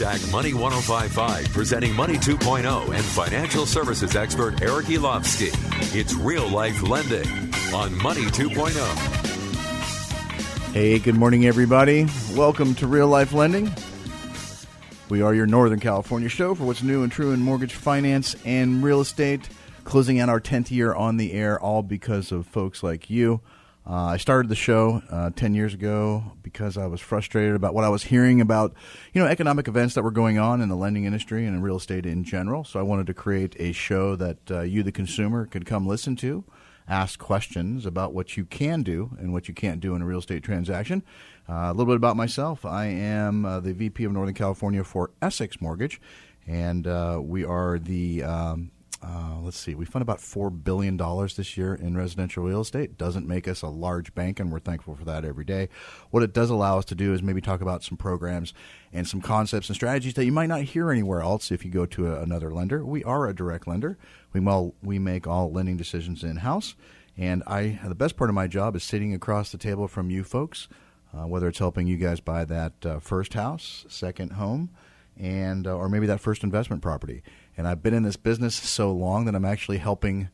KSAC Money 1055, presenting Money 2.0 and financial services expert Eric Elovski. It's real life lending on Money 2.0. Hey, good morning, everybody. Welcome to Real Life Lending. We are your Northern California show for what's new and true in mortgage finance and real estate. Closing out our 10th year on the air, all because of folks like you. Uh, I started the show uh, 10 years ago because I was frustrated about what I was hearing about, you know, economic events that were going on in the lending industry and in real estate in general. So I wanted to create a show that uh, you, the consumer, could come listen to, ask questions about what you can do and what you can't do in a real estate transaction. Uh, a little bit about myself. I am uh, the VP of Northern California for Essex Mortgage, and uh, we are the um, uh, let's see, we fund about $4 billion this year in residential real estate. Doesn't make us a large bank, and we're thankful for that every day. What it does allow us to do is maybe talk about some programs and some concepts and strategies that you might not hear anywhere else if you go to a, another lender. We are a direct lender. We, all, we make all lending decisions in house. And I, the best part of my job is sitting across the table from you folks, uh, whether it's helping you guys buy that uh, first house, second home, and uh, or maybe that first investment property. And I've been in this business so long that I'm actually helping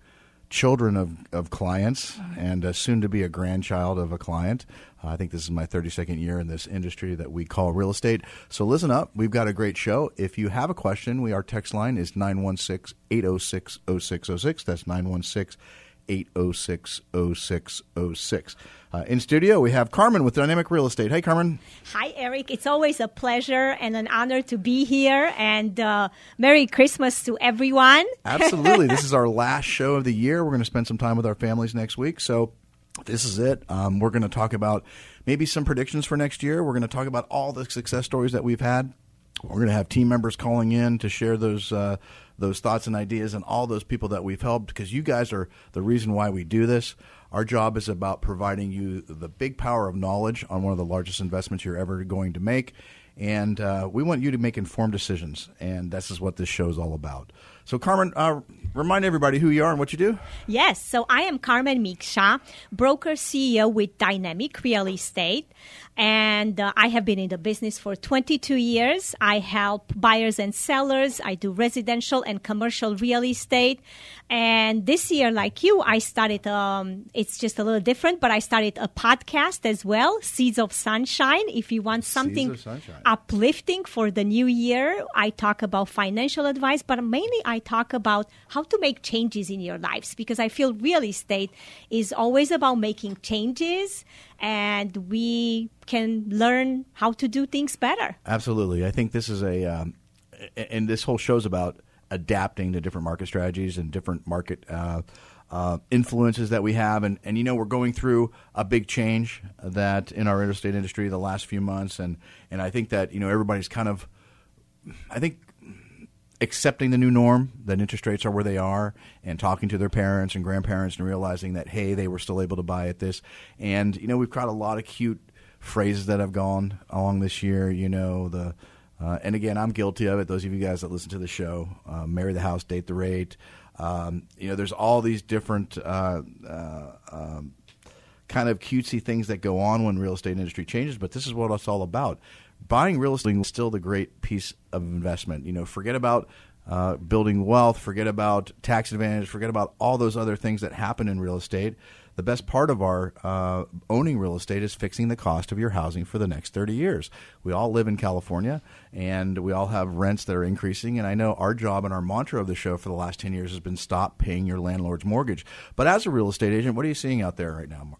children of, of clients and uh, soon to be a grandchild of a client. I think this is my 32nd year in this industry that we call real estate. So listen up. We've got a great show. If you have a question, we our text line is 916 806 0606. That's 916 806 0606. Uh, in studio, we have Carmen with Dynamic Real Estate. Hey, Carmen. Hi, Eric. It's always a pleasure and an honor to be here. And uh, Merry Christmas to everyone. Absolutely. this is our last show of the year. We're going to spend some time with our families next week. So this is it. Um, we're going to talk about maybe some predictions for next year. We're going to talk about all the success stories that we've had. We're going to have team members calling in to share those uh, those thoughts and ideas and all those people that we've helped because you guys are the reason why we do this. Our job is about providing you the big power of knowledge on one of the largest investments you're ever going to make. And uh, we want you to make informed decisions. And this is what this show is all about. So, Carmen, uh, remind everybody who you are and what you do. Yes. So, I am Carmen Miksha, broker CEO with Dynamic Real Estate. And uh, I have been in the business for 22 years. I help buyers and sellers. I do residential and commercial real estate. And this year, like you, I started, um, it's just a little different, but I started a podcast as well, Seeds of Sunshine. If you want something uplifting for the new year, I talk about financial advice, but mainly I talk about how to make changes in your lives because I feel real estate is always about making changes and we can learn how to do things better. Absolutely. I think this is a, um, and this whole show's about adapting to different market strategies and different market uh, uh, influences that we have. And, and, you know, we're going through a big change that in our real estate industry the last few months. And, and I think that, you know, everybody's kind of, I think, accepting the new norm that interest rates are where they are and talking to their parents and grandparents and realizing that, hey, they were still able to buy at this. And, you know, we've got a lot of cute phrases that have gone along this year, you know, the – uh, and again, I'm guilty of it. Those of you guys that listen to the show, uh, marry the house, date the rate. Um, you know, there's all these different uh, uh, um, kind of cutesy things that go on when real estate industry changes. But this is what it's all about. Buying real estate is still the great piece of investment. You know, forget about uh, building wealth, forget about tax advantage, forget about all those other things that happen in real estate the best part of our uh, owning real estate is fixing the cost of your housing for the next 30 years. We all live in California and we all have rents that are increasing. And I know our job and our mantra of the show for the last 10 years has been stop paying your landlord's mortgage. But as a real estate agent, what are you seeing out there right now?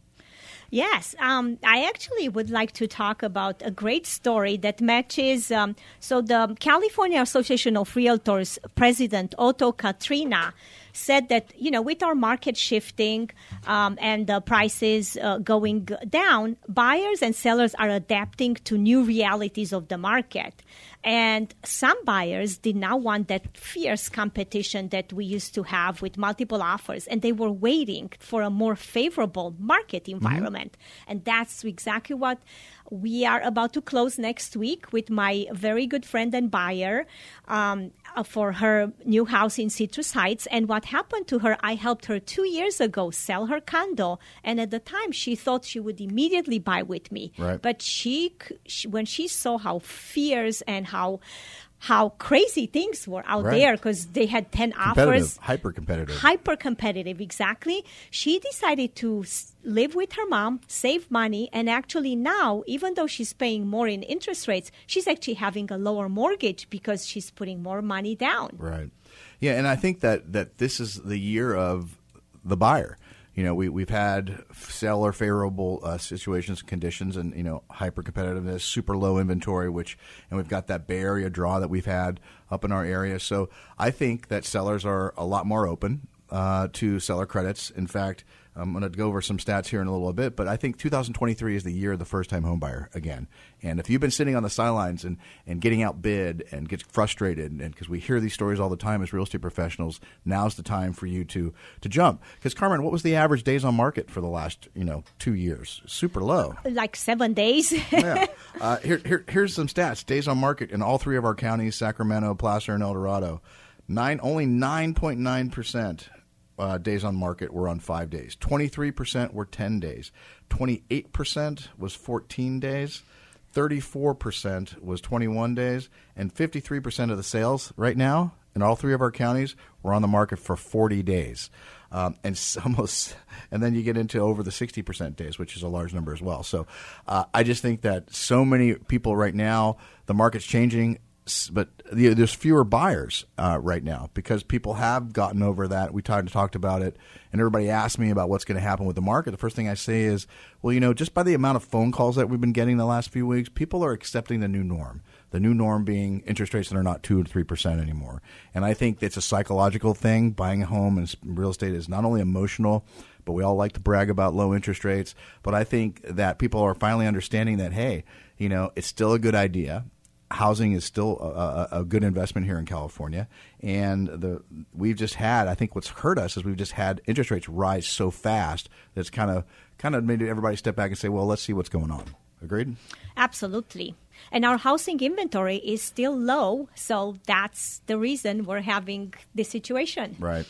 Yes, um, I actually would like to talk about a great story that matches. Um, so, the California Association of Realtors president Otto Catrina said that you know with our market shifting um, and the prices uh, going down, buyers and sellers are adapting to new realities of the market. And some buyers did not want that fierce competition that we used to have with multiple offers, and they were waiting for a more favorable market environment. Mm-hmm. And that's exactly what we are about to close next week with my very good friend and buyer um, uh, for her new house in Citrus Heights. And what happened to her, I helped her two years ago sell her condo. And at the time, she thought she would immediately buy with me. Right. But she, she, when she saw how fierce and how how crazy things were out right. there because they had 10 offers. Hyper competitive. Hyper competitive, exactly. She decided to live with her mom, save money, and actually now, even though she's paying more in interest rates, she's actually having a lower mortgage because she's putting more money down. Right. Yeah, and I think that, that this is the year of the buyer you know, we, we've had seller favorable uh, situations, and conditions, and, you know, hyper competitiveness, super low inventory, which, and we've got that Bay Area draw that we've had up in our area. So I think that sellers are a lot more open uh, to seller credits. In fact, I'm going to go over some stats here in a little bit, but I think 2023 is the year of the first time homebuyer again. And if you've been sitting on the sidelines and, and getting outbid and get frustrated, and because we hear these stories all the time as real estate professionals, now's the time for you to to jump. Because Carmen, what was the average days on market for the last you know two years? Super low, like seven days. yeah. Uh, here, here, here's some stats: days on market in all three of our counties: Sacramento, Placer, and El Dorado. Nine, only 9.9 percent uh, days on market were on five days. 23% were 10 days. 28% was 14 days. 34% was 21 days. And 53% of the sales right now in all three of our counties were on the market for 40 days. Um, and almost, and then you get into over the 60% days, which is a large number as well. So uh, I just think that so many people right now, the market's changing but there's fewer buyers uh, right now because people have gotten over that. We talked talked about it, and everybody asked me about what's going to happen with the market. The first thing I say is, well, you know, just by the amount of phone calls that we've been getting the last few weeks, people are accepting the new norm. The new norm being interest rates that are not two or three percent anymore. And I think it's a psychological thing. Buying a home and real estate is not only emotional, but we all like to brag about low interest rates. But I think that people are finally understanding that hey, you know, it's still a good idea housing is still a, a, good investment here in California, and the we've just had. I think what's hurt us is we've just had interest rates rise so fast that it's kind of kind of made everybody step back and say, "Well, let's see what's going on." Agreed. Absolutely. And our housing inventory is still low, so that's the reason we're having this situation. Right.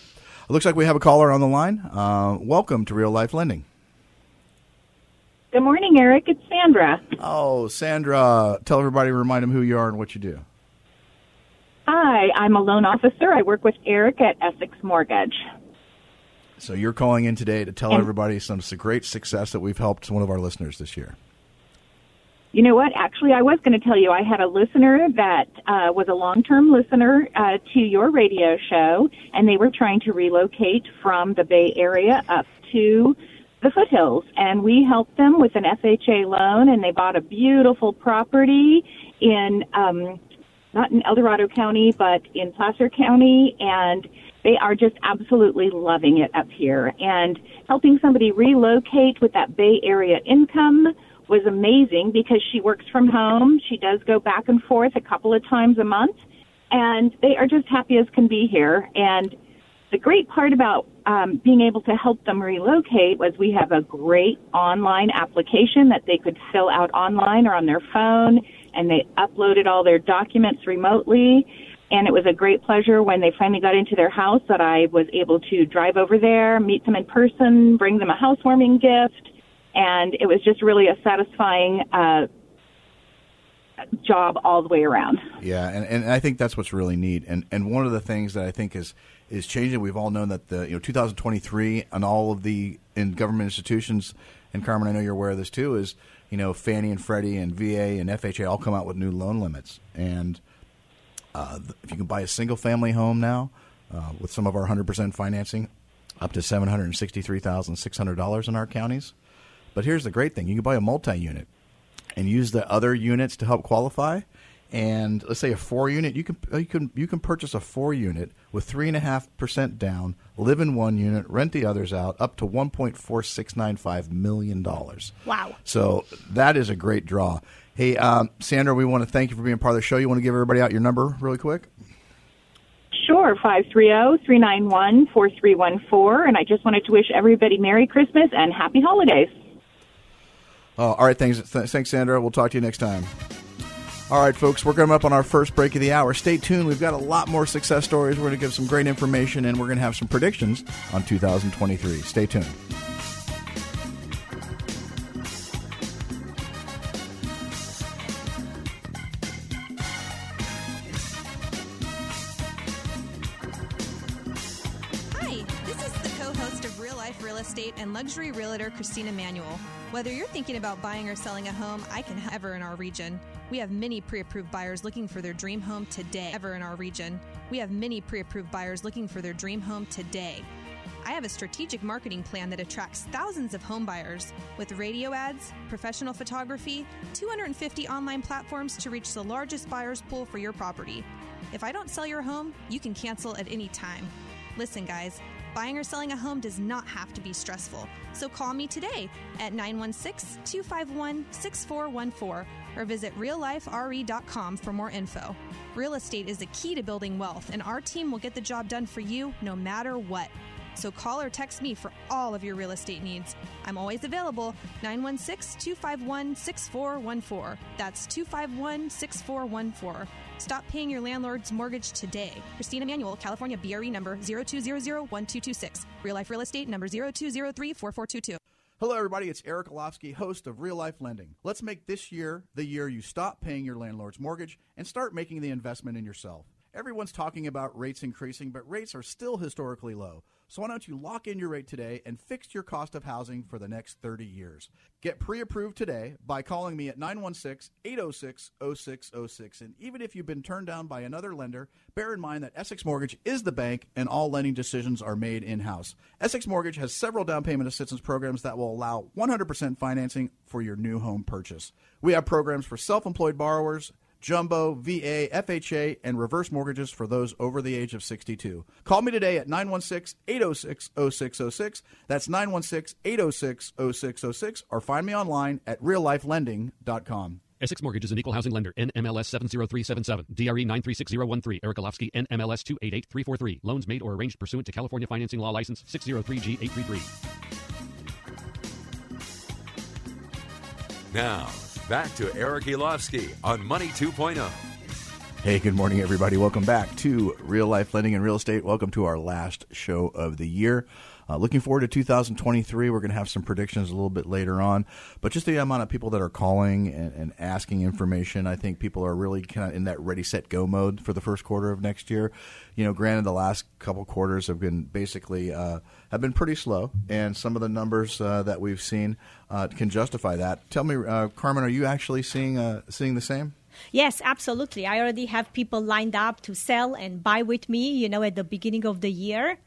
It looks like we have a caller on the line. Uh, welcome to Real Life Lending. Good morning, Eric. It's Sandra. Oh, Sandra. Tell everybody, remind them who you are and what you do. Hi, I'm a loan officer. I work with Eric at Essex Mortgage. So you're calling in today to tell and, everybody some great success that we've helped one of our listeners this year. You know what? Actually, I was going to tell you I had a listener that uh, was a long-term listener uh, to your radio show, and they were trying to relocate from the Bay Area up to the foothills and we helped them with an FHA loan and they bought a beautiful property in um not in El Dorado County but in Placer County and they are just absolutely loving it up here and helping somebody relocate with that Bay Area income was amazing because she works from home. She does go back and forth a couple of times a month and they are just happy as can be here and the great part about um, being able to help them relocate was we have a great online application that they could fill out online or on their phone, and they uploaded all their documents remotely. And it was a great pleasure when they finally got into their house that I was able to drive over there, meet them in person, bring them a housewarming gift, and it was just really a satisfying uh, job all the way around. Yeah, and, and I think that's what's really neat. And and one of the things that I think is is changing. We've all known that the you know 2023 and all of the in government institutions, and Carmen, I know you're aware of this too, is you know Fannie and Freddie and VA and FHA all come out with new loan limits, and uh, if you can buy a single family home now uh, with some of our 100% financing, up to $763,600 in our counties. But here's the great thing: you can buy a multi-unit and use the other units to help qualify. And let's say a four unit, you can you can you can purchase a four unit with three and a half percent down, live in one unit, rent the others out, up to one point four six nine five million dollars. Wow! So that is a great draw. Hey, um, Sandra, we want to thank you for being part of the show. You want to give everybody out your number really quick? Sure, 530-391-4314. And I just wanted to wish everybody Merry Christmas and Happy Holidays. Oh, all right, thanks, th- thanks, Sandra. We'll talk to you next time. All right, folks, we're coming up on our first break of the hour. Stay tuned. We've got a lot more success stories. We're going to give some great information, and we're going to have some predictions on 2023. Stay tuned. Realtor Christina Manuel. Whether you're thinking about buying or selling a home, I can ever in our region. We have many pre approved buyers looking for their dream home today. Ever in our region. We have many pre approved buyers looking for their dream home today. I have a strategic marketing plan that attracts thousands of home buyers with radio ads, professional photography, 250 online platforms to reach the largest buyers pool for your property. If I don't sell your home, you can cancel at any time. Listen, guys, buying or selling a home does not have to be stressful. So call me today at 916 251 6414 or visit reallifere.com for more info. Real estate is the key to building wealth, and our team will get the job done for you no matter what. So call or text me for all of your real estate needs. I'm always available 916 251 6414. That's 251 6414. Stop paying your landlord's mortgage today. Christina Manuel, California BRE number 02001226. Real Life Real Estate number 02034422. Hello, everybody. It's Eric Olofsky, host of Real Life Lending. Let's make this year the year you stop paying your landlord's mortgage and start making the investment in yourself. Everyone's talking about rates increasing, but rates are still historically low. So why don't you lock in your rate today and fix your cost of housing for the next 30 years? Get pre-approved today by calling me at 916-806-0606. And even if you've been turned down by another lender, bear in mind that Essex Mortgage is the bank and all lending decisions are made in-house. Essex Mortgage has several down payment assistance programs that will allow 100% financing for your new home purchase. We have programs for self-employed borrowers, jumbo, VA, FHA, and reverse mortgages for those over the age of 62. Call me today at 916 806 0606. That's 916 806 0606, or find me online at reallifelending.com. Essex Mortgage is an equal housing lender. NMLS 70377. DRE 936013. Eric Olofsky. NMLS 288343. Loans made or arranged pursuant to California Financing Law License 603G833. Now, back to Eric Elovski on Money oh. 2.0. Hey, good morning, everybody. Welcome back to Real Life Lending and Real Estate. Welcome to our last show of the year. Uh, looking forward to 2023. We're going to have some predictions a little bit later on, but just the amount of people that are calling and, and asking information, I think people are really kind of in that ready, set, go mode for the first quarter of next year. You know, granted, the last couple quarters have been basically uh, have been pretty slow, and some of the numbers uh, that we've seen uh, can justify that. Tell me, uh, Carmen, are you actually seeing uh, seeing the same? Yes, absolutely. I already have people lined up to sell and buy with me, you know, at the beginning of the year.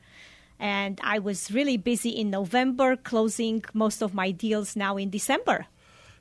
And I was really busy in November, closing most of my deals now in December.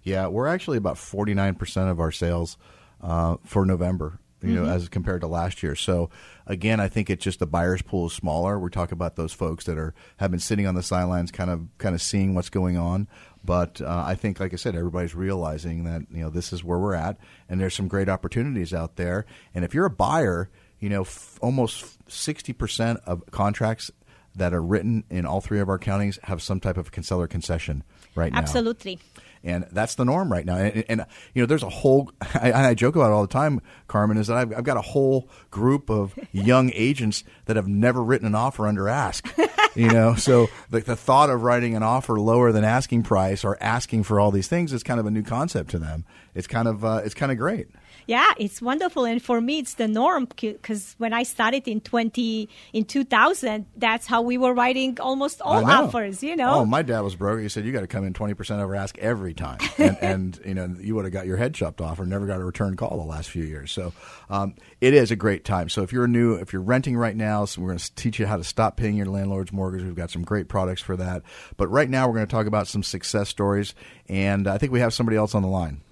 Yeah, we're actually about 49% of our sales uh, for November. You know, as compared to last year. So again, I think it's just the buyers pool is smaller. We're talking about those folks that are have been sitting on the sidelines, kind of kind of seeing what's going on. But uh, I think, like I said, everybody's realizing that you know this is where we're at, and there's some great opportunities out there. And if you're a buyer, you know, f- almost sixty percent of contracts that are written in all three of our counties have some type of seller concession right now. Absolutely. And that's the norm right now. And, and you know, there's a whole, I, I joke about it all the time, Carmen, is that I've, I've got a whole group of young agents that have never written an offer under ask. you know, so the, the thought of writing an offer lower than asking price or asking for all these things is kind of a new concept to them. It's kind of, uh, it's kind of great. Yeah, it's wonderful, and for me, it's the norm because when I started in twenty in two thousand, that's how we were writing almost all offers. You know. Oh, my dad was broke. He said you got to come in twenty percent over ask every time, and, and you know you would have got your head chopped off or never got a return call the last few years. So um, it is a great time. So if you're new, if you're renting right now, so we're going to teach you how to stop paying your landlord's mortgage. We've got some great products for that. But right now, we're going to talk about some success stories, and I think we have somebody else on the line.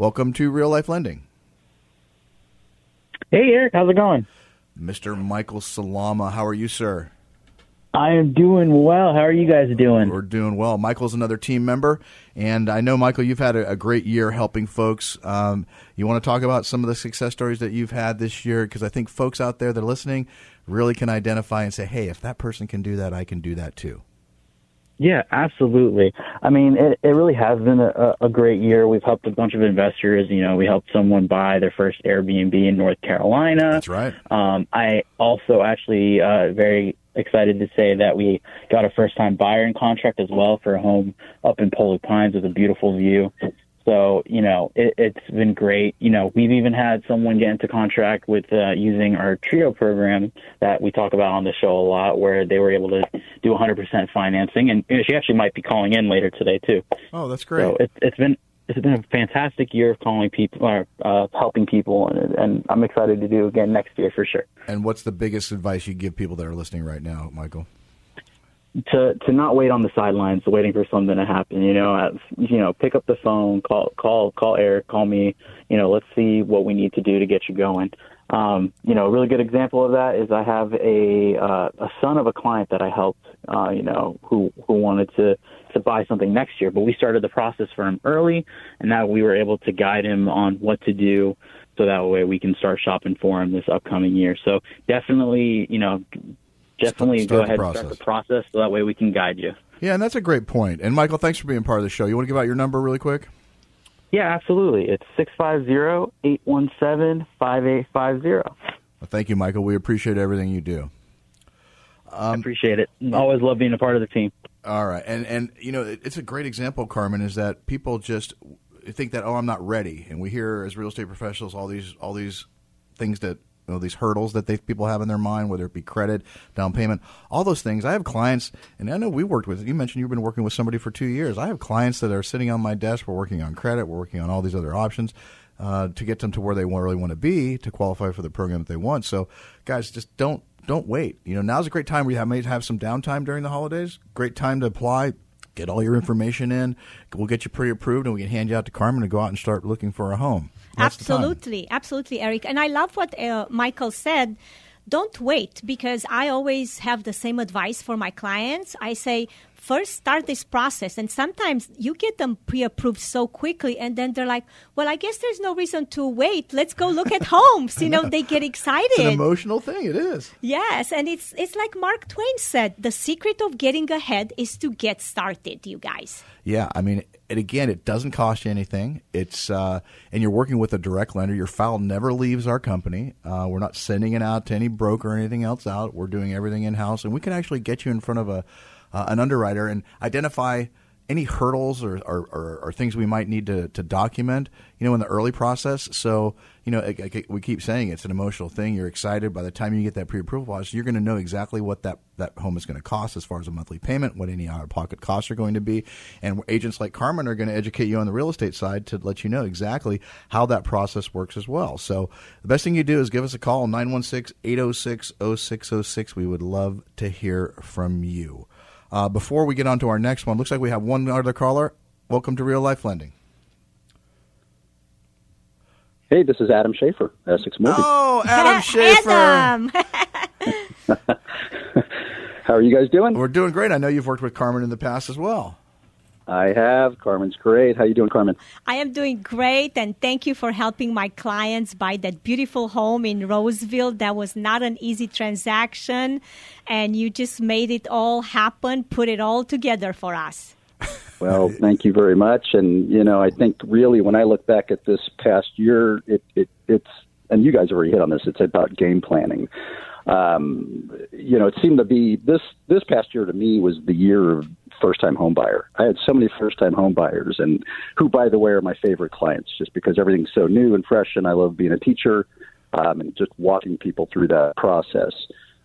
Welcome to Real Life Lending. Hey, Eric, how's it going? Mr. Michael Salama. How are you, sir? I am doing well. How are you guys doing? We're doing well. Michael's another team member, and I know Michael, you've had a, a great year helping folks. Um, you want to talk about some of the success stories that you've had this year? Because I think folks out there that are listening really can identify and say, "Hey, if that person can do that, I can do that too." Yeah, absolutely. I mean, it, it really has been a, a great year. We've helped a bunch of investors. You know, we helped someone buy their first Airbnb in North Carolina. That's right. Um, I also actually uh, very excited to say that we got a first time buyer in contract as well for a home up in Pollock Pines with a beautiful view. So, you know, it, it's been great. You know, we've even had someone get into contract with uh, using our TRIO program that we talk about on the show a lot, where they were able to do 100% financing. And you know, she actually might be calling in later today, too. Oh, that's great. So it, it's been it's been a fantastic year of calling people, or uh, helping people, and, and I'm excited to do again next year for sure. And what's the biggest advice you give people that are listening right now, Michael? To to not wait on the sidelines, waiting for something to happen. You know, you know, pick up the phone, call call call Eric, call me. You know, let's see what we need to do to get you going. Um, you know, a really good example of that is I have a uh, a son of a client that I helped. Uh, you know, who who wanted to to buy something next year, but we started the process for him early, and now we were able to guide him on what to do so that way we can start shopping for him this upcoming year. So definitely, you know, definitely Start go the ahead and start the process so that way we can guide you. Yeah, and that's a great point. And Michael, thanks for being part of the show. You want to give out your number really quick? Yeah, absolutely. It's six five zero eight one seven five eight five zero. Well, thank you, Michael. We appreciate everything you do. I um, appreciate it. Always love being a part of the team. All right, and and you know it's a great example, Carmen, is that people just think that oh I'm not ready, and we hear as real estate professionals all these all these things that know, these hurdles that they people have in their mind, whether it be credit, down payment, all those things. I have clients, and I know we worked with. You mentioned you've been working with somebody for two years. I have clients that are sitting on my desk. We're working on credit. We're working on all these other options. Uh, to get them to where they really want to be to qualify for the program that they want. So, guys, just don't don't wait. You know, now's a great time. We have may have some downtime during the holidays. Great time to apply. Get all your information in. We'll get you pre-approved, and we can hand you out to Carmen to go out and start looking for a home. Absolutely, absolutely, Eric. And I love what uh, Michael said. Don't wait because I always have the same advice for my clients. I say, first start this process. And sometimes you get them pre approved so quickly, and then they're like, well, I guess there's no reason to wait. Let's go look at homes. You know, they get excited. It's an emotional thing. It is. Yes, and it's it's like Mark Twain said, the secret of getting ahead is to get started, you guys. Yeah, I mean, and again, it doesn't cost you anything. It's uh, and you're working with a direct lender. Your file never leaves our company. Uh, we're not sending it out to any broker or anything else out. We're doing everything in house, and we can actually get you in front of a uh, an underwriter and identify any hurdles or, or, or, or things we might need to, to document, you know, in the early process. So, you know, it, it- we keep saying it's an emotional thing. You're excited. By the time you get that pre-approval process, you're going to know exactly what that, that home is going to cost as far as a monthly payment, what any out-of-pocket costs are going to be. And agents like Carmen are going to educate you on the real estate side to let you know exactly how that process works as well. So the best thing you do is give us a call, 916-806-0606. We would love to hear from you. Uh, before we get on to our next one, looks like we have one other caller. Welcome to Real Life Lending. Hey, this is Adam Schaefer, Essex Mortgage. Oh, Adam Schaefer. Adam. How are you guys doing? We're doing great. I know you've worked with Carmen in the past as well. I have. Carmen's great. How you doing, Carmen? I am doing great, and thank you for helping my clients buy that beautiful home in Roseville. That was not an easy transaction, and you just made it all happen, put it all together for us. Well, thank you very much. And you know, I think really when I look back at this past year, it, it it's and you guys already hit on this. It's about game planning. Um, you know, it seemed to be this this past year to me was the year of first time home buyer. I had so many first time home buyers, and who, by the way, are my favorite clients, just because everything's so new and fresh, and I love being a teacher um, and just walking people through that process.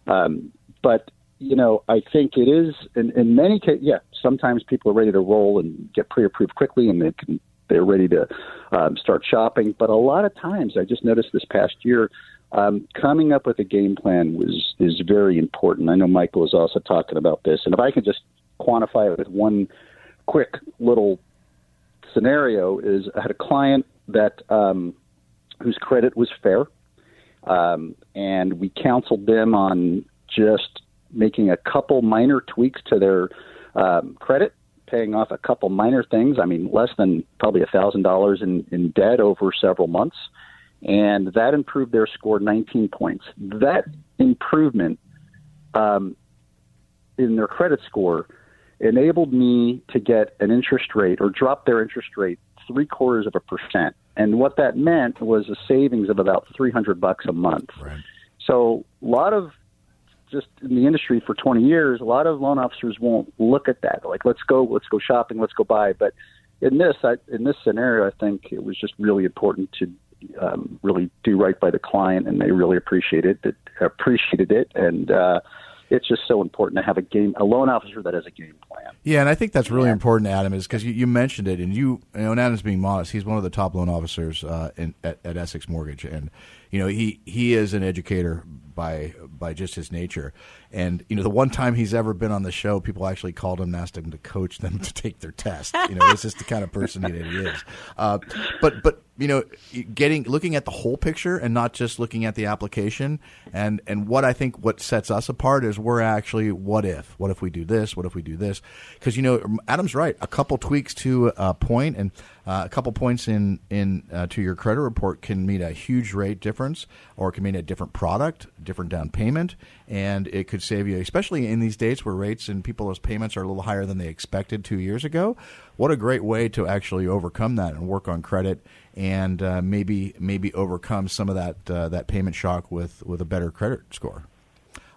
Um, but you know, I think it is in, in many cases. Yeah, sometimes people are ready to roll and get pre-approved quickly, and they can they're ready to um, start shopping. But a lot of times, I just noticed this past year, um, coming up with a game plan was is very important. I know Michael was also talking about this, and if I can just quantify it with one quick little scenario, is I had a client that um, whose credit was fair, um, and we counseled them on just making a couple minor tweaks to their um, credit, paying off a couple minor things. I mean, less than probably a thousand dollars in debt over several months, and that improved their score 19 points. That improvement um, in their credit score enabled me to get an interest rate or drop their interest rate three quarters of a percent. And what that meant was a savings of about 300 bucks a month. Right. So a lot of just in the industry for 20 years, a lot of loan officers won't look at that. Like, let's go, let's go shopping, let's go buy. But in this, I, in this scenario, I think it was just really important to um, really do right by the client, and they really appreciated it. Appreciated it, and uh, it's just so important to have a game, a loan officer that has a game plan. Yeah, and I think that's really important, Adam, is because you, you mentioned it, and you, you know, and Adam's being modest. He's one of the top loan officers uh, in, at, at Essex Mortgage, and you know he he is an educator by by just his nature. And you know, the one time he's ever been on the show, people actually called him and asked him to coach them to take their test. You know, this is the kind of person that he is. Uh, but but you know, getting looking at the whole picture and not just looking at the application. And and what I think what sets us apart is we're actually what if? What if we do this? What if we do this? Because you know, Adam's right. A couple tweaks to a point and uh, a couple points in in uh, to your credit report can mean a huge rate difference, or it can mean a different product, different down payment, and it could save you, especially in these dates where rates and people's payments are a little higher than they expected two years ago. What a great way to actually overcome that and work on credit, and uh, maybe maybe overcome some of that uh, that payment shock with with a better credit score.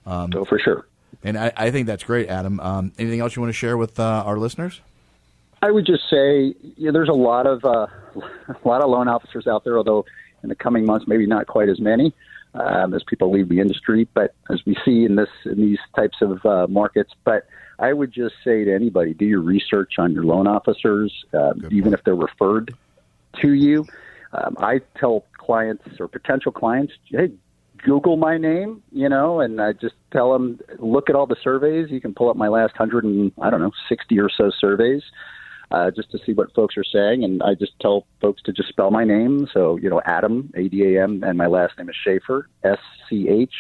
Um, oh, for sure. And I, I think that's great, Adam. Um, anything else you want to share with uh, our listeners? I would just say you know, there's a lot of uh, a lot of loan officers out there, although in the coming months maybe not quite as many um, as people leave the industry. But as we see in this in these types of uh, markets, but I would just say to anybody, do your research on your loan officers, uh, even if they're referred to you. Um, I tell clients or potential clients, hey, Google my name, you know, and I just tell them, look at all the surveys. You can pull up my last hundred and I don't know, sixty or so surveys uh, just to see what folks are saying. And I just tell folks to just spell my name. So, you know, Adam, A D A M, and my last name is Schaefer, S C H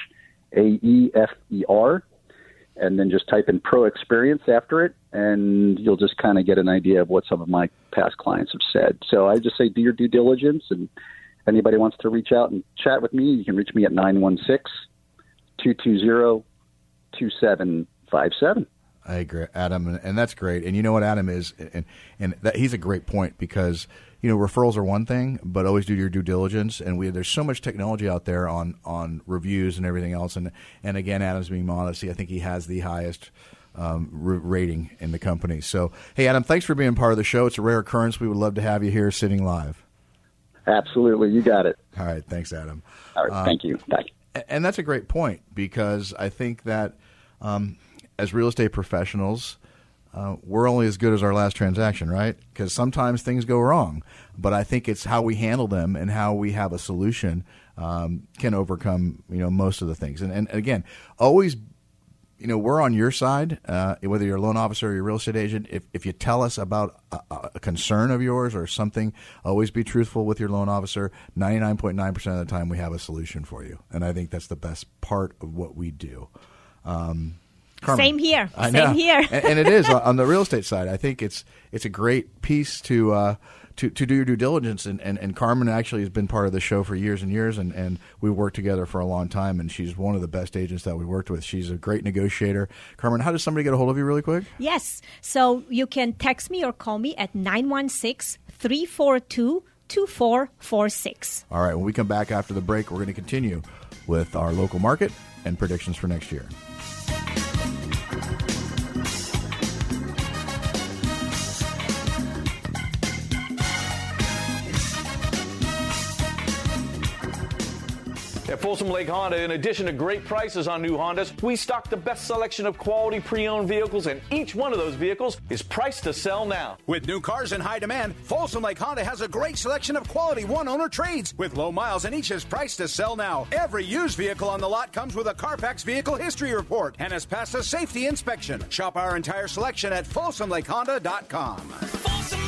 A E F E R. And then just type in pro experience after it, and you'll just kind of get an idea of what some of my past clients have said. So I just say do your due diligence. And if anybody wants to reach out and chat with me, you can reach me at 916 220 2757. I agree, Adam, and, and, that's great. And you know what Adam is, and and that, he's a great point because you know referrals are one thing, but always do your due diligence. And we there's so much technology out there on on reviews and everything else. And and again, Adam's being modest. I think he has the highest. Um, rating in the company. So, hey, Adam, thanks for being part of the show. It's a rare occurrence. We would love to have you here sitting live. Absolutely. You got it. All right. Thanks, Adam. All right. Um, thank you. Bye. And that's a great point because I think that um, as real estate professionals, uh, we're only as good as our last transaction, right? Because sometimes things go wrong, but I think it's how we handle them and how we have a solution um, can overcome you know most of the things. And, and again, always you know we're on your side, uh, whether you're a loan officer or you're real estate agent. If if you tell us about a, a concern of yours or something, always be truthful with your loan officer. Ninety nine point nine percent of the time, we have a solution for you, and I think that's the best part of what we do. Um, Carmen. Same here. I Same know. here. and, and, it is on the real estate side. I think it's it's a great piece to uh, to, to do your due diligence. And, and, and Carmen actually has been part of the show for years and years, and, and we worked together for a long time. And she's one of the best agents that we worked with. She's a great negotiator. Carmen, how does somebody get a hold of you really quick? Yes. So you can text me or call me at 916 342 2446. All right, when we come back after the break, we're going to continue with our local market and predictions for next year. At Folsom Lake Honda, in addition to great prices on new Hondas, we stock the best selection of quality pre owned vehicles, and each one of those vehicles is priced to sell now. With new cars in high demand, Folsom Lake Honda has a great selection of quality one owner trades with low miles, and each is priced to sell now. Every used vehicle on the lot comes with a Carfax vehicle history report and has passed a safety inspection. Shop our entire selection at FolsomLakeHonda.com. Folsom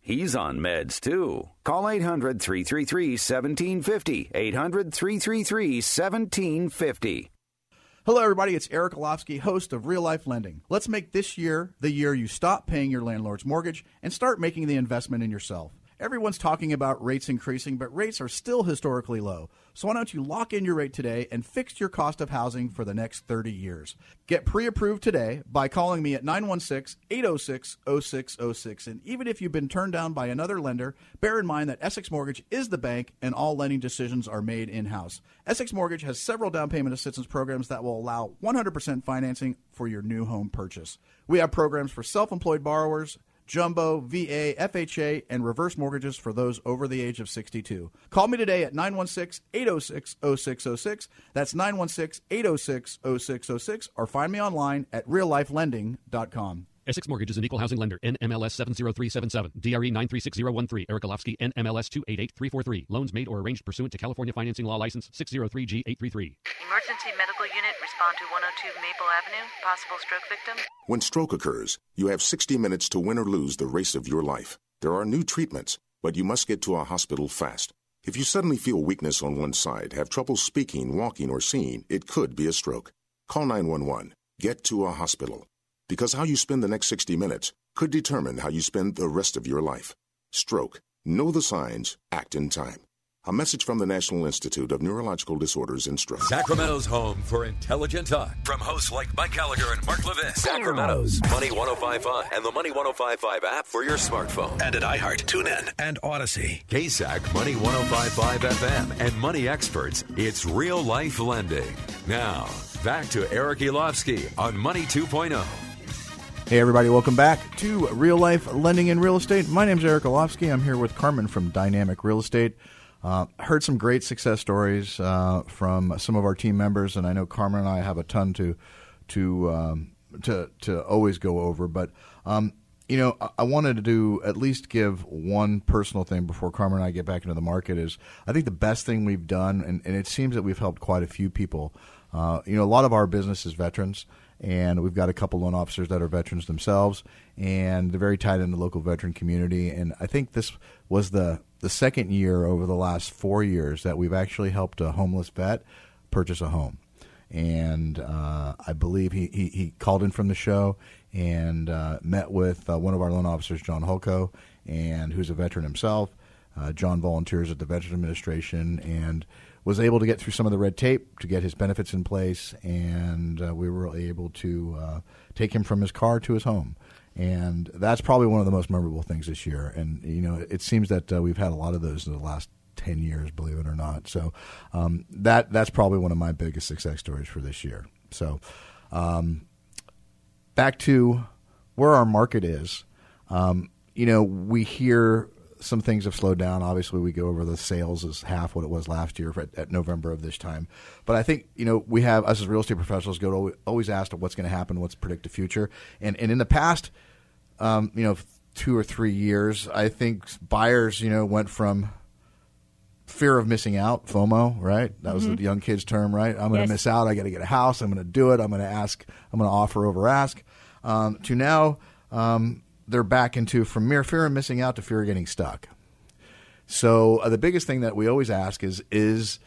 He's on meds too. Call 800 333 1750. 800 333 1750. Hello, everybody. It's Eric Olofsky, host of Real Life Lending. Let's make this year the year you stop paying your landlord's mortgage and start making the investment in yourself. Everyone's talking about rates increasing, but rates are still historically low. So why don't you lock in your rate today and fix your cost of housing for the next 30 years? Get pre approved today by calling me at 916 806 0606. And even if you've been turned down by another lender, bear in mind that Essex Mortgage is the bank and all lending decisions are made in house. Essex Mortgage has several down payment assistance programs that will allow 100% financing for your new home purchase. We have programs for self employed borrowers jumbo, VA, FHA, and reverse mortgages for those over the age of 62. Call me today at 916 806 0606. That's 916 806 0606, or find me online at reallifelending.com. Essex Mortgage is an equal housing lender. NMLS 70377. DRE 936013. Eric Olofsky. NMLS 288343. Loans made or arranged pursuant to California Financing Law License 603G833. Emergency medical unit, respond to 102 Maple Avenue. Possible stroke victim. When stroke occurs, you have 60 minutes to win or lose the race of your life. There are new treatments, but you must get to a hospital fast. If you suddenly feel weakness on one side, have trouble speaking, walking, or seeing, it could be a stroke. Call 911. Get to a hospital. Because how you spend the next 60 minutes could determine how you spend the rest of your life. Stroke. Know the signs, act in time. A message from the National Institute of Neurological Disorders and Stroke. Sacramento's home for intelligent talk from hosts like Mike Gallagher and Mark Levin. Sacramento's Money 1055 and the Money 1055 app for your smartphone. And at iHeart, TuneIn, and Odyssey. KSAC Money 1055 FM and Money Experts. It's real life lending. Now, back to Eric Elovski on Money 2.0. Hey, everybody, welcome back to Real Life Lending in Real Estate. My name is Eric Olofsky. I'm here with Carmen from Dynamic Real Estate. Uh, heard some great success stories uh, from some of our team members, and I know Carmen and I have a ton to to um, to to always go over. But um, you know, I, I wanted to do at least give one personal thing before Carmen and I get back into the market. Is I think the best thing we've done, and, and it seems that we've helped quite a few people. Uh, you know, a lot of our business is veterans, and we've got a couple loan officers that are veterans themselves, and they're very tied in the local veteran community. And I think this was the the second year over the last four years that we've actually helped a homeless vet purchase a home. And uh, I believe he, he, he, called in from the show and uh, met with uh, one of our loan officers, John Holko, and who's a veteran himself. Uh, John volunteers at the Veteran Administration and was able to get through some of the red tape to get his benefits in place, and uh, we were able to uh, take him from his car to his home. And that's probably one of the most memorable things this year. And you know, it seems that uh, we've had a lot of those in the last ten years, believe it or not. So um, that that's probably one of my biggest success stories for this year. So um, back to where our market is. Um, you know, we hear some things have slowed down. Obviously, we go over the sales is half what it was last year at, at November of this time. But I think you know we have us as real estate professionals go to always ask what's going to happen, what's predict the future, and and in the past, um, you know, two or three years, I think buyers you know went from fear of missing out, FOMO, right? That was Mhm. the young kids term, right? I'm going to Yes. miss out. I got to get a house. I'm going to do it. I'm going to ask. I'm going to offer over ask. Um, to now, um, they're back into from mere fear of missing out to fear of getting stuck. So uh, the biggest thing that we always ask is is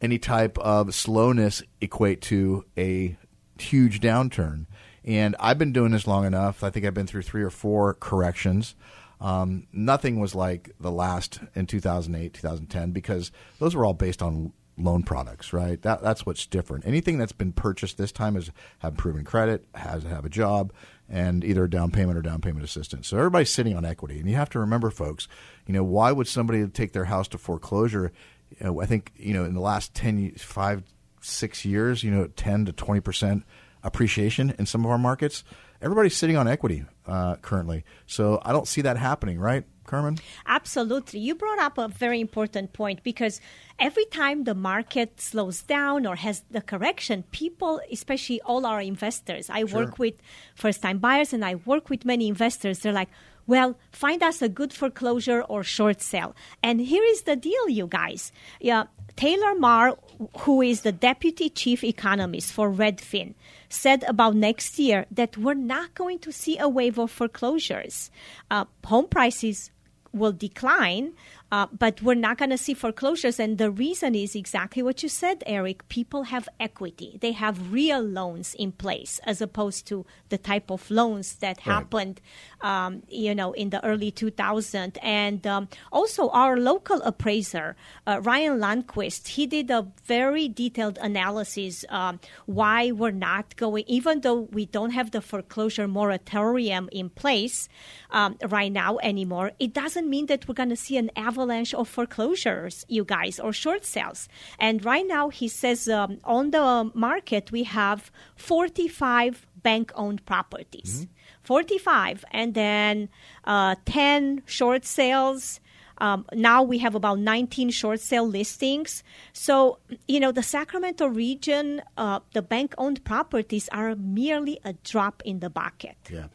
any type of slowness equate to a huge downturn? And I've been doing this long enough. I think I've been through three or four corrections. Um, nothing was like the last in 2008, 2010, because those were all based on loan products, right? That, that's what's different. Anything that's been purchased this time is have proven credit, has to have a job, and either a down payment or down payment assistance. So everybody's sitting on equity, and you have to remember, folks. You know, why would somebody take their house to foreclosure? You know, I think you know in the last ten, five, six years, you know, ten to twenty percent appreciation in some of our markets. Everybody's sitting on equity uh, currently, so I don't see that happening, right, Carmen? Absolutely. You brought up a very important point because every time the market slows down or has the correction, people, especially all our investors, I Sure. work with first time buyers and I work with many investors, they're like, well, find us a good foreclosure or short sale. And here is the deal, you guys. Yeah, Taylor Marr, who is the deputy chief economist for Redfin, said about next year that we're not going to see a wave of foreclosures. Uh, home prices will decline, uh, but we're not going to see foreclosures. And the reason is exactly what you said, Eric. People have equity, they have real loans in place as opposed to the type of loans that Right. happened, um, you know, in the early 2000s. And um, also, our local appraiser, uh, Ryan Lundquist, he did a very detailed analysis um, why we're not going, even though we don't have the foreclosure moratorium in place um, right now anymore, it doesn't mean that we're going to see an avalanche of foreclosures, you guys, or short sales. And right now, he says um, on the market, we have 45 bank owned properties. 45. And then uh, 10 short sales. Um, now we have about 19 short sale listings. So, you know, the Sacramento region, uh, the bank owned properties are merely a drop in the bucket. Yeah.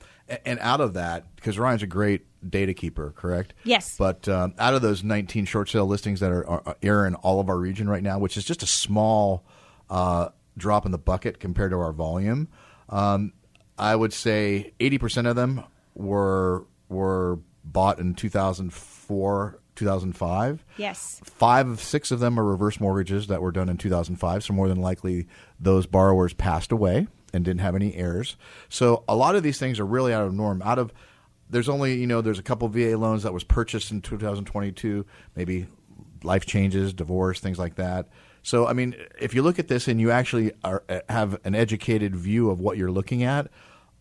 And out of that, because Ryan's a great data keeper, correct? Yes. But um, out of those 19 short sale listings that are, are, are in all of our region right now, which is just a small uh, drop in the bucket compared to our volume, um, I would say 80% of them were were bought in 2004, 2005. Yes. Five of six of them are reverse mortgages that were done in 2005. So more than likely, those borrowers passed away and didn't have any heirs. So a lot of these things are really out of norm. Out of there's only you know there's a couple VA loans that was purchased in 2022, maybe life changes, divorce, things like that. So I mean, if you look at this and you actually are, eh, have an educated view of what you're looking at,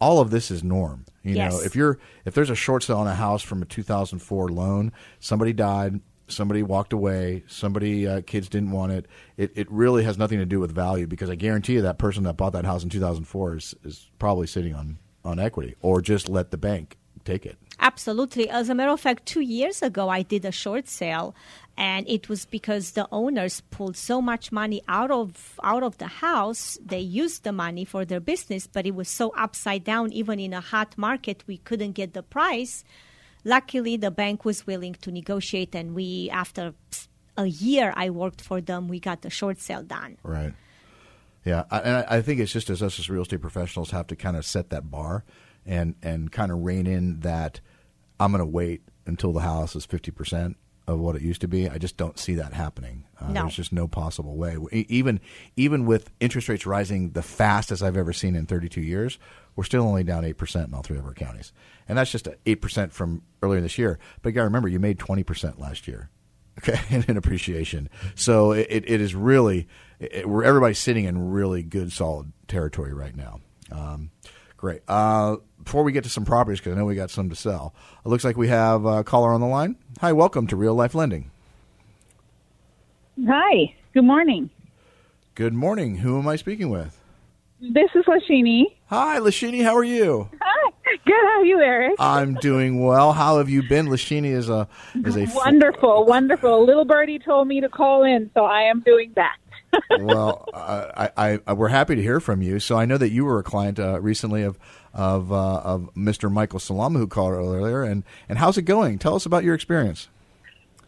all of this is norm. You know, if you're if there's a short sale on a house from a 2004 loan, somebody died, somebody walked away, somebody uh, kids didn't want it. It it really has nothing to do with value because I guarantee you that person that bought that house in 2004 is is probably sitting on on equity or just let the bank take it. Absolutely. As a matter of fact, two years ago, I did a short sale, and it was because the owners pulled so much money out of out of the house. They used the money for their business, but it was so upside down. Even in a hot market, we couldn't get the price. Luckily, the bank was willing to negotiate, and we, after a year, I worked for them. We got the short sale done. Right. Yeah, I, and I think it's just as us as real estate professionals have to kind of set that bar and and kind of rein in that I'm going to wait until the house is fifty percent of what it used to be. I just don't see that happening. Uh, No. There's just no possible way. Even even with interest rates rising the fastest I've ever seen in 32 years, we're still only down eight percent in all three of our counties, and that's just eight percent from earlier this year. But you got to remember, you made 20 percent last year okay, in, appreciation. So it, it, it is really, it, we're everybody's sitting in really good, solid territory right now. Um, great. Uh, before we get to some properties, because I know we got some to sell, it looks like we have a caller on the line. Hi, welcome to Real Life Lending. Hi. Good morning. Good morning. Who am I speaking with? This is Lashini. Hi, Lashini. How are you? Hi. Good. How are you, Eric? I'm doing well. How have you been? Lashini is a is a Wonderful, wonderful. Little birdie told me to call in, so I am doing that. Well, uh, I, I we're happy to hear from you. So I know that you were a client uh, recently of of uh, of Mr. Michael Salama who called earlier, and and how's it going? Tell us about your experience.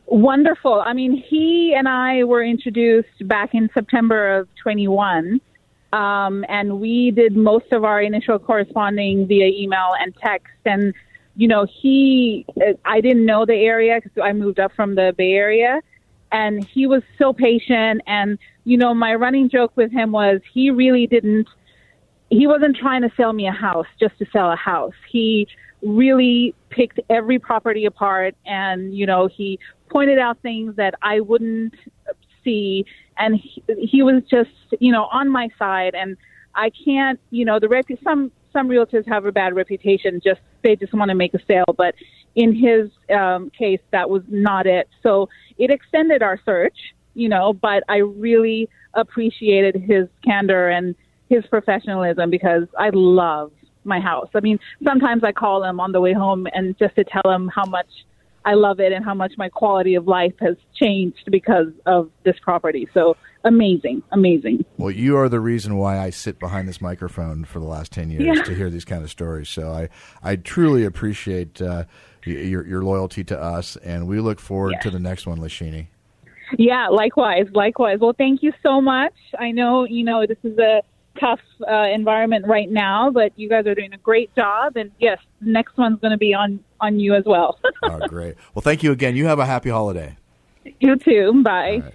Wonderful. I mean, he and I were introduced back in September of 21. Um, and we did most of our initial corresponding via email and text. And, you know, he, I didn't know the area because I moved up from the Bay Area. And he was so patient. And, you know, my running joke with him was he really didn't, he wasn't trying to sell me a house just to sell a house. He really picked every property apart and, you know, he pointed out things that I wouldn't see and he, he was just you know on my side and I can't you know the rep some some realtors have a bad reputation just they just want to make a sale but in his um, case that was not it so it extended our search you know but I really appreciated his candor and his professionalism because I love my house. I mean, sometimes I call him on the way home and just to tell him how much I love it and how much my quality of life has changed because of this property. So amazing, amazing. Well, you are the reason why I sit behind this microphone for the last ten years Yeah. to hear these kind of stories. So I I truly appreciate uh, your your loyalty to us, and we look forward to the next one, Lashini. Yeah, likewise, likewise. Well, thank you so much. I know, you know, this is a tough uh, environment right now, but you guys are doing a great job. And yes, the next one's going to be on on you as well. oh, great. Well, thank you again. You have a happy holiday. you too. Bye.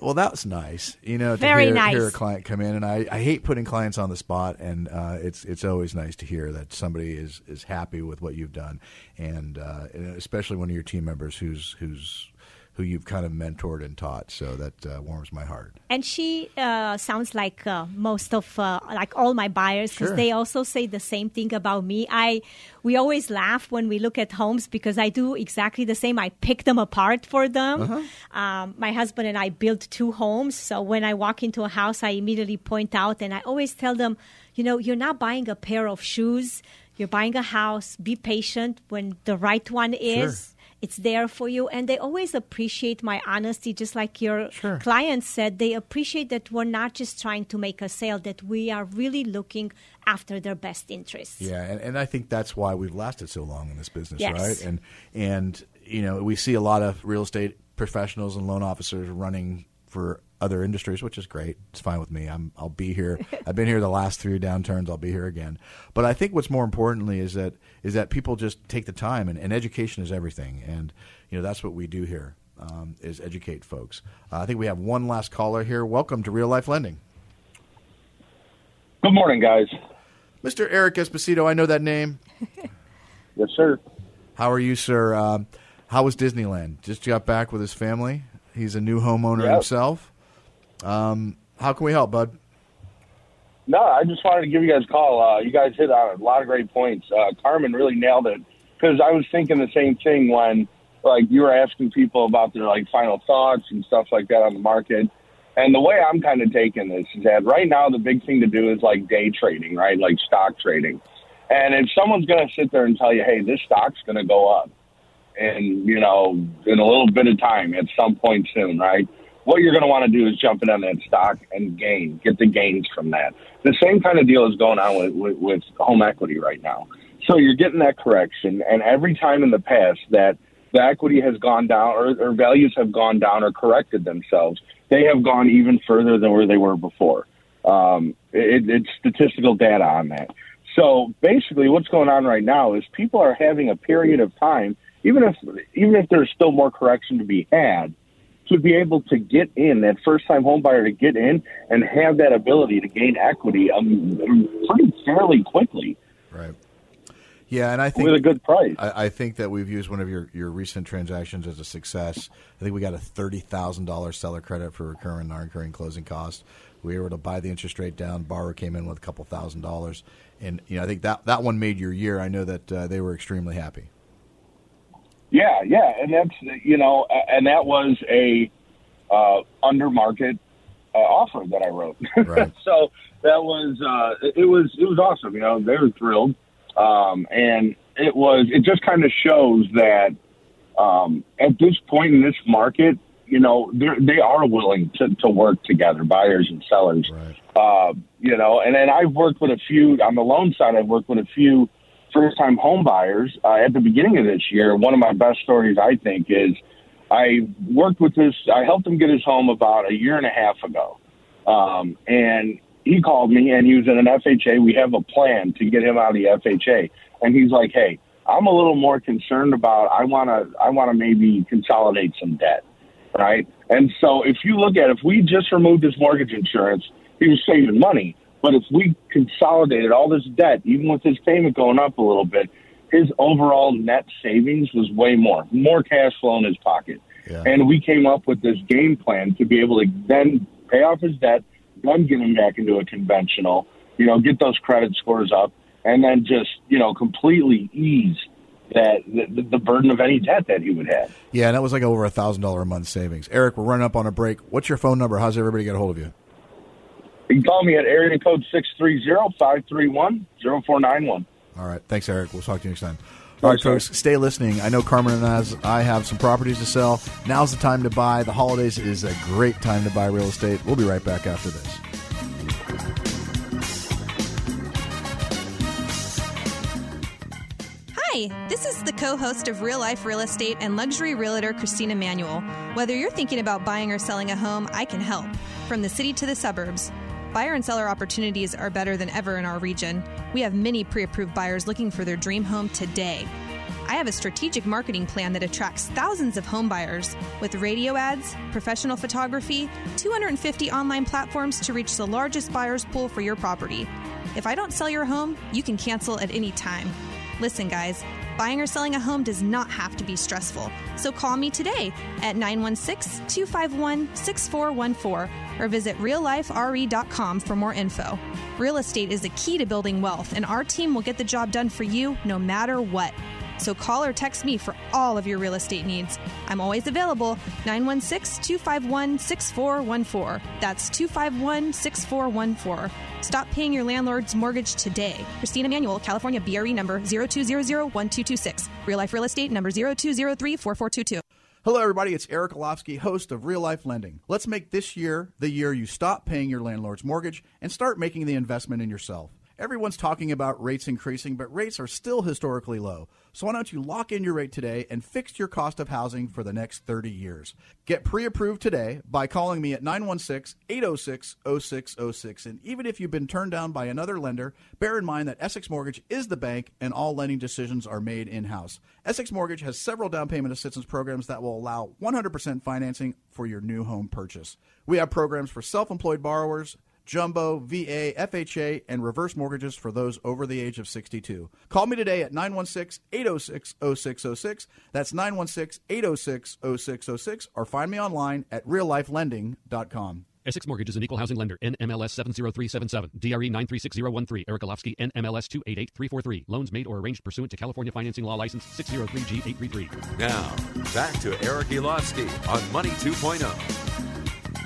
Well, that was nice. You know, to Very hear, nice. hear a client come in, and I, I hate putting clients on the spot, and uh, it's it's always nice to hear that somebody is, is happy with what you've done, and, uh, and especially one of your team members who's who's who you've kind of mentored and taught. So that uh, warms my heart. And she uh, sounds like uh, most of uh, like all my buyers because Sure. they also say the same thing about me. I we always laugh when we look at homes because I do exactly the same. I pick them apart for them. Uh-huh. Um, my husband and I built two homes, so when I walk into a house, I immediately point out and I always tell them, you know, you're not buying a pair of shoes. You're buying a house. Be patient when the right one is. It's there for you, and they always appreciate my honesty, just like your clients said. They appreciate that we're not just trying to make a sale; that we are really looking after their best interests. Yeah, and, and I think that's why we've lasted so long in this business, Yes. right? And and you know we see a lot of real estate professionals and loan officers running for other industries, which is great. It's fine with me. I'm I'll be here. I've been here the last three downturns. I'll be here again. But I think what's more importantly is that is that people just take the time, and, and education is everything. And you know that's what we do here um, is educate folks. Uh, I think we have one last caller here. Welcome to Real Life Lending. Good morning, guys. Mr. Eric Esposito, I know that name. yes, sir. How are you, sir? Um, how was Disneyland? Just got back with his family. He's a new homeowner Yep. himself. Um, how can we help, bud? No, I just wanted to give you guys a call. Uh, you guys hit on a lot of great points. Uh, Carmen really nailed it because I was thinking the same thing when, like, you were asking people about their like final thoughts and stuff like that on the market. And the way I'm kind of taking this is that right now the big thing to do is like day trading, right? Like stock trading. And if someone's going to sit there and tell you, hey, this stock's going to go up, and you know, in a little bit of time, at some point soon, right? What you're going to want to do is jump in on that stock and gain, get the gains from that. The same kind of deal is going on with, with, with home equity right now. So you're getting that correction, and every time in the past that the equity has gone down or, or values have gone down or corrected themselves, they have gone even further than where they were before. Um, it, it's statistical data on that. So basically, what's going on right now is people are having a period of time, even if even if there's still more correction to be had, to be able to get in that first time home buyer to get in and have that ability to gain equity um, pretty fairly quickly. Right. Yeah, and I think With a good price. I, I think that we've used one of your, your recent transactions as a success. I think we got a thirty thousand dollars seller credit for recurring and non-recurring closing costs. We were able to buy the interest rate down. Borrower came in with a couple thousand dollars, and you know I think that that one made your year. I know that uh, they were extremely happy. Yeah, yeah, and that's you know, and that was a uh, under market uh, offer that I wrote. Right. so that was uh, it- was it was awesome. You know, they were thrilled. um, and it was it just kind of shows that um, at this point in this market, you know, they're, they are willing to, to work together, buyers and sellers. Uh, you know, and then I've worked with a few on the loan side. I've worked with a few first-time home buyers uh, at the beginning of this year. One of my best stories, I think, is I worked with this. I helped him get his home about a year and a half ago, um, and he called me and he was in an FHA. We have a plan to get him out of the FHA, and he's like, "Hey, I'm a little more concerned about. I want to. I want to maybe consolidate some debt, right? And so if you look at if we just removed his mortgage insurance, he was saving money. But if we consolidated all this debt, even with his payment going up a little bit, his overall net savings was way more, more cash flow in his pocket. And we came up with this game plan to be able to then pay off his debt, then get him back into a conventional, you know, get those credit scores up, and then just, you know, completely ease that the, the burden of any debt that he would have. Yeah, and that was like over a thousand dollar a month savings. Eric, we're running up on a break. What's your phone number? How's everybody get a hold of you? You can call me at area code 630-531-0491. All right. Thanks, Eric. We'll talk to you next time. All right, folks, stay listening. I know Carmen and I, I have some properties to sell. Now's the time to buy. The holidays is a great time to buy real estate. We'll be right back after this. Hi, this is the co host of Real Life Real Estate and luxury realtor Christina Manuel. Whether you're thinking about buying or selling a home, I can help. From the city to the suburbs. Buyer and seller opportunities are better than ever in our region. We have many pre approved buyers looking for their dream home today. I have a strategic marketing plan that attracts thousands of home buyers with radio ads, professional photography, 250 online platforms to reach the largest buyers pool for your property. If I don't sell your home, you can cancel at any time. Listen, guys, buying or selling a home does not have to be stressful. So call me today at 916 251 6414 or visit reallifere.com for more info. Real estate is the key to building wealth, and our team will get the job done for you no matter what. So call or text me for all of your real estate needs. I'm always available 916 251 6414. That's 251 6414. Stop paying your landlord's mortgage today. Christina Manuel, California BRE number 02001226. Real Life Real Estate number 02034422. Hello, everybody. It's Eric Elovski, host of Real Life Lending. Let's make this year the year you stop paying your landlord's mortgage and start making the investment in yourself. Everyone's talking about rates increasing, but rates are still historically low. So why don't you lock in your rate today and fix your cost of housing for the next 30 years? Get pre-approved today by calling me at 916-806-0606. And even if you've been turned down by another lender, bear in mind that Essex Mortgage is the bank and all lending decisions are made in-house. Essex Mortgage has several down payment assistance programs that will allow 100% financing for your new home purchase. We have programs for self-employed borrowers, jumbo, VA, FHA, and reverse mortgages for those over the age of 62. Call me today at 916 806 0606. That's 916 806 0606, or find me online at reallifelending.com. Essex Mortgage is an equal housing lender. NMLS 70377. DRE 936013. Eric Elovski. NMLS 288343. Loans made or arranged pursuant to California Financing Law License 603G833. Now, back to Eric Elovski on Money oh. 2.0.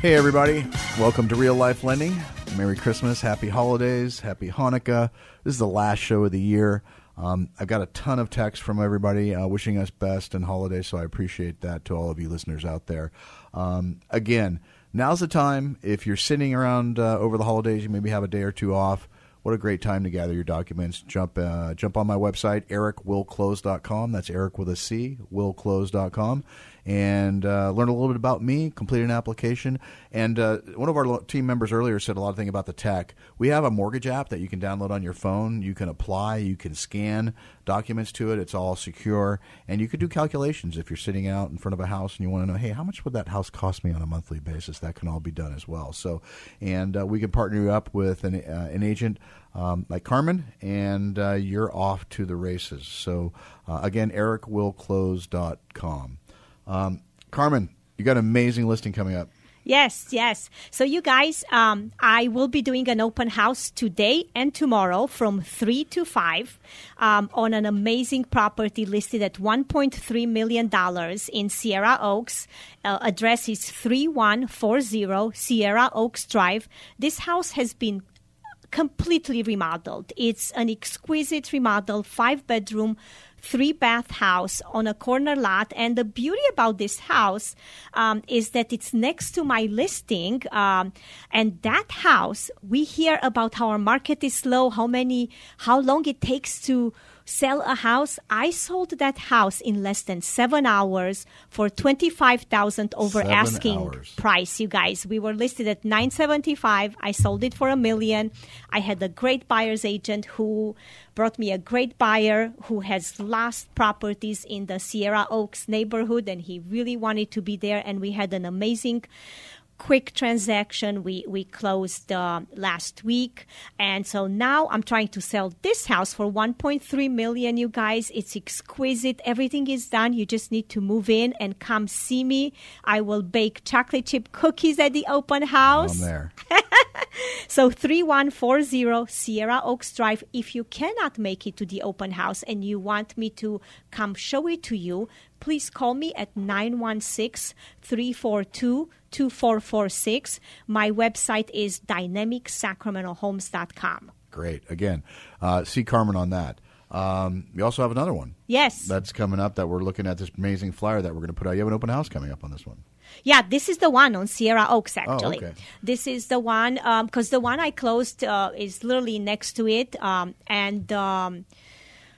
Hey, everybody. Welcome to Real Life Lending. Merry Christmas. Happy holidays. Happy Hanukkah. This is the last show of the year. Um, I've got a ton of texts from everybody uh, wishing us best and holidays, so I appreciate that to all of you listeners out there. Um, again, now's the time. If you're sitting around uh, over the holidays, you maybe have a day or two off. What a great time to gather your documents. Jump uh, jump on my website, ericwillclose.com. That's Eric with a C, willclose.com and uh, learn a little bit about me, complete an application. And uh, one of our team members earlier said a lot of things about the tech. We have a mortgage app that you can download on your phone. You can apply, you can scan documents to it. It's all secure, and you could do calculations if you're sitting out in front of a house and you want to know, hey, how much would that house cost me on a monthly basis? That can all be done as well. So, and uh, we can partner you up with an, uh, an agent. Um, like Carmen, and uh, you're off to the races. So, uh, again, ericwillclose.com. Um, Carmen, you got an amazing listing coming up. Yes, yes. So, you guys, um, I will be doing an open house today and tomorrow from 3 to 5 um, on an amazing property listed at $1.3 million in Sierra Oaks. Uh, address is 3140 Sierra Oaks Drive. This house has been completely remodeled. It's an exquisite remodel, five bedroom, three bath house on a corner lot. And the beauty about this house um, is that it's next to my listing. Um, and that house, we hear about how our market is slow, how many, how long it takes to sell a house. I sold that house in less than seven hours for twenty five thousand over Seven asking hours. price. You guys, we were listed at nine seventy five. I sold it for a million. I had a great buyer's agent who brought me a great buyer who has lost properties in the Sierra Oaks neighborhood, and he really wanted to be there. And we had an amazing quick transaction. We we closed uh, last week. And so now i'm trying to sell this house for 1.3 million you guys. It's exquisite. Everything is done. You just need to move in and come see me. I will bake chocolate chip cookies at the open house. I'm there. so 3140 Sierra Oaks Drive. If you cannot make it to the open house and you want me to come show it to you, please call me at 916 342 2446. My website is dynamicsacramentohomes.com. Great. Again, uh, see Carmen on that. Um, we also have another one. Yes. That's coming up that we're looking at this amazing flyer that we're going to put out. You have an open house coming up on this one. Yeah, this is the one on Sierra Oaks, actually. okay. This is the one, because the one I closed uh, is literally next to it. Um, and um,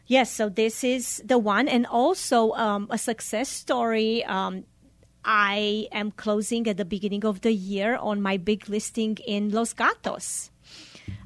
yes, so this is the one. And also um, a success story. Um, I am closing at the beginning of the year on my big listing in Los Gatos.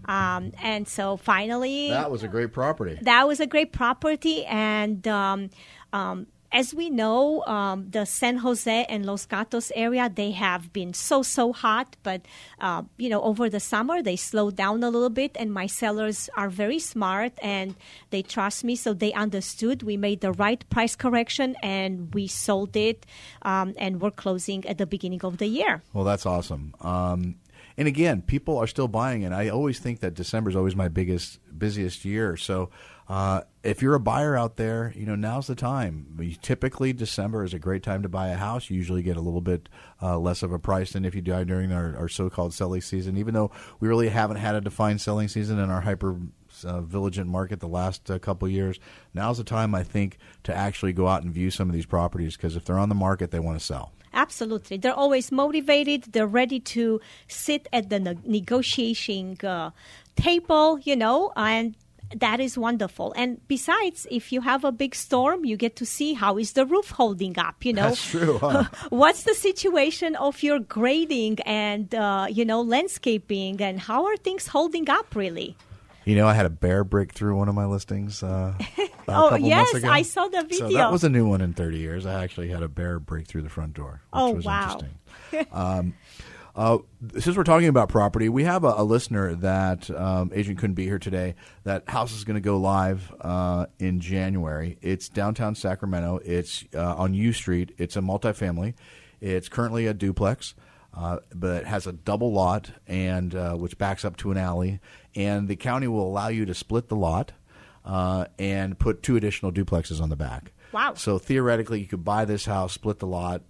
Um, and so finally, That was a great property. that was a great property, and um, um, as we know, um, the San Jose and Los Gatos area they have been so so hot, but uh, you know over the summer they slowed down a little bit, and my sellers are very smart and they trust me, so they understood. We made the right price correction and we sold it, um, and we're closing at the beginning of the year. Well, that's awesome. Um, and again, people are still buying it. I always think that December is always my biggest, busiest year. So uh, if you're a buyer out there, you know now's the time. We, typically, December is a great time to buy a house. You usually get a little bit uh, less of a price than if you buy during our, our so-called selling season. Even though we really haven't had a defined selling season in our hyper uh, vigilant market the last uh, couple years. Now's the time, I think, to actually go out and view some of these properties because if they're on the market, they want to sell. Absolutely. They're always motivated. They're ready to sit at the ne- negotiating uh, table, you know, and that is wonderful. And besides, if you have a big storm, you get to see how is the roof holding up, you know. That's true, huh? What's the situation of your grading and, uh, you know, landscaping and how are things holding up really? You know, I had a bear break through one of my listings. Uh, Oh, couple yes, ago. I saw the video. So that was a new one in 30 years. I actually had a bear break through the front door. Which Oh, was wow. Interesting. um, uh, since we're talking about property, we have a, a listener that um, agent couldn't be here today. That house is going to go live uh, in January. It's downtown Sacramento. It's uh, on U Street. It's a multifamily. It's currently a duplex, uh, but it has a double lot and uh, which backs up to an alley. And the county will allow you to split the lot uh, and put two additional duplexes on the back. Wow. So theoretically, you could buy this house, split the lot.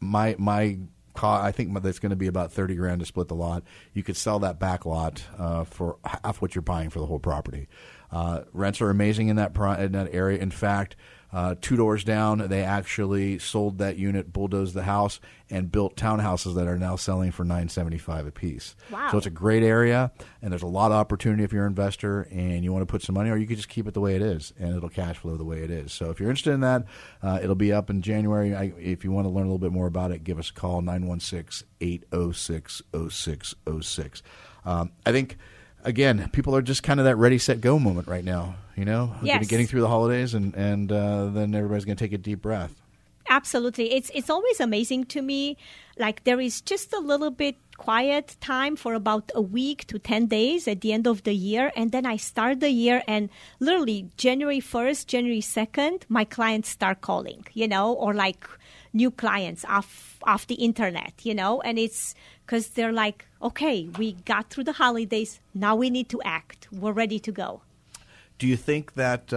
My my, I think that's going to be about thirty grand to split the lot. You could sell that back lot uh, for half what you're buying for the whole property. Uh, rents are amazing in that pro- in that area. In fact, uh, two doors down, they actually sold that unit, bulldozed the house, and built townhouses that are now selling for nine seventy five a piece. Wow. So it's a great area, and there's a lot of opportunity if you're an investor and you want to put some money, or you could just keep it the way it is, and it'll cash flow the way it is. So if you're interested in that, uh, it'll be up in January. I, if you want to learn a little bit more about it, give us a call 916-806-0606. Um, I think. Again, people are just kind of that ready, set, go moment right now. You know, Yes. getting through the holidays, and and uh, then everybody's going to take a deep breath. Absolutely. It's it's always amazing to me. Like there is just a little bit quiet time for about a week to 10 days at the end of the year and then I start the year and literally January 1st, January 2nd, my clients start calling, you know, or like new clients off off the internet, you know, and it's cuz they're like, "Okay, we got through the holidays. Now we need to act. We're ready to go." Do you think that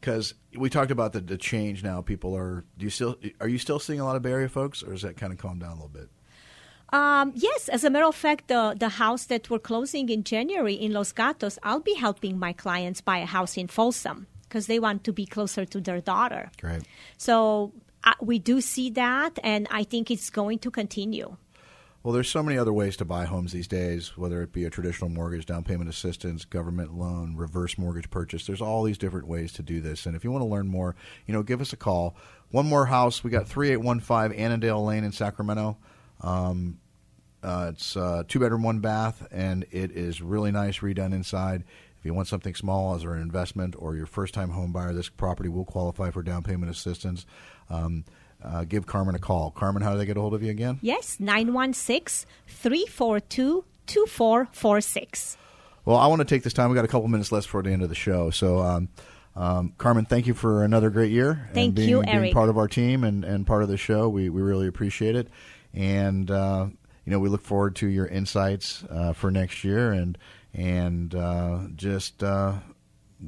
because we talked about the, the change now, people are do you still are you still seeing a lot of Bay Area folks, or is that kind of calmed down a little bit? Um, yes, as a matter of fact, the, the house that we're closing in January in Los Gatos, I'll be helping my clients buy a house in Folsom because they want to be closer to their daughter. Great. So we do see that, and I think it's going to continue. Well, there's so many other ways to buy homes these days, whether it be a traditional mortgage, down payment assistance, government loan, reverse mortgage purchase. There's all these different ways to do this. And if you want to learn more, you know, give us a call. One more house. We got 3815 Annandale Lane in Sacramento. Um, uh, it's uh, two bedroom, one bath, and it is really nice, redone inside. If you want something small as an investment or your first time home buyer, this property will qualify for down payment assistance. Um, uh, give Carmen a call. Carmen, how do they get a hold of you again? Yes, 916 342 2446. Well, I want to take this time. We got a couple minutes left for the end of the show. So, um, um, Carmen, thank you for another great year. Thank being, you, being part of our team and, and part of the show. We, we really appreciate it. And, uh, you know, we look forward to your insights uh, for next year and, and uh, just uh,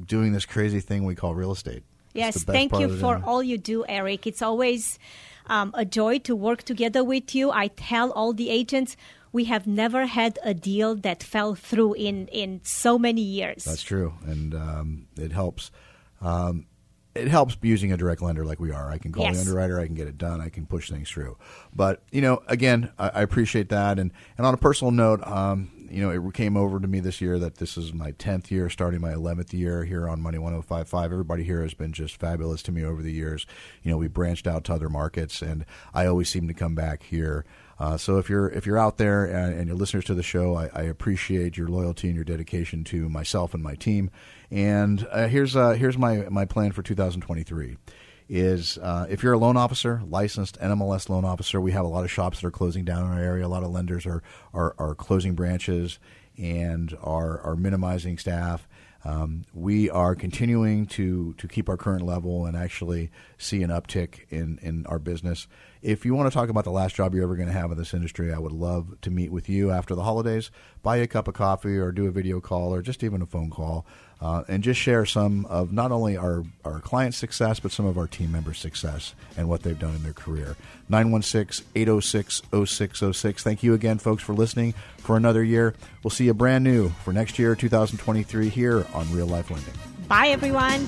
doing this crazy thing we call real estate. Yes, thank you for it? all you do, Eric. It's always um, a joy to work together with you. I tell all the agents we have never had a deal that fell through in, in so many years. That's true, and um, it helps. Um, it helps using a direct lender like we are. I can call the underwriter, I can get it done, I can push things through. But you know, again, I, I appreciate that. And and on a personal note, um, you know, it came over to me this year that this is my tenth year, starting my eleventh year here on Money One Hundred Five Five. Everybody here has been just fabulous to me over the years. You know, we branched out to other markets, and I always seem to come back here. Uh, so if you're if you're out there and, and you're listeners to the show, I, I appreciate your loyalty and your dedication to myself and my team. And uh, here's uh, here's my my plan for 2023 is uh, if you're a loan officer, licensed NMLS loan officer, we have a lot of shops that are closing down in our area. A lot of lenders are are, are closing branches and are are minimizing staff. Um, we are continuing to to keep our current level and actually see an uptick in in our business. If you want to talk about the last job you're ever going to have in this industry, I would love to meet with you after the holidays. Buy you a cup of coffee or do a video call or just even a phone call. Uh, and just share some of not only our, our client success, but some of our team members' success and what they've done in their career. 916 806 0606. Thank you again, folks, for listening for another year. We'll see you brand new for next year, 2023, here on Real Life Lending. Bye, everyone.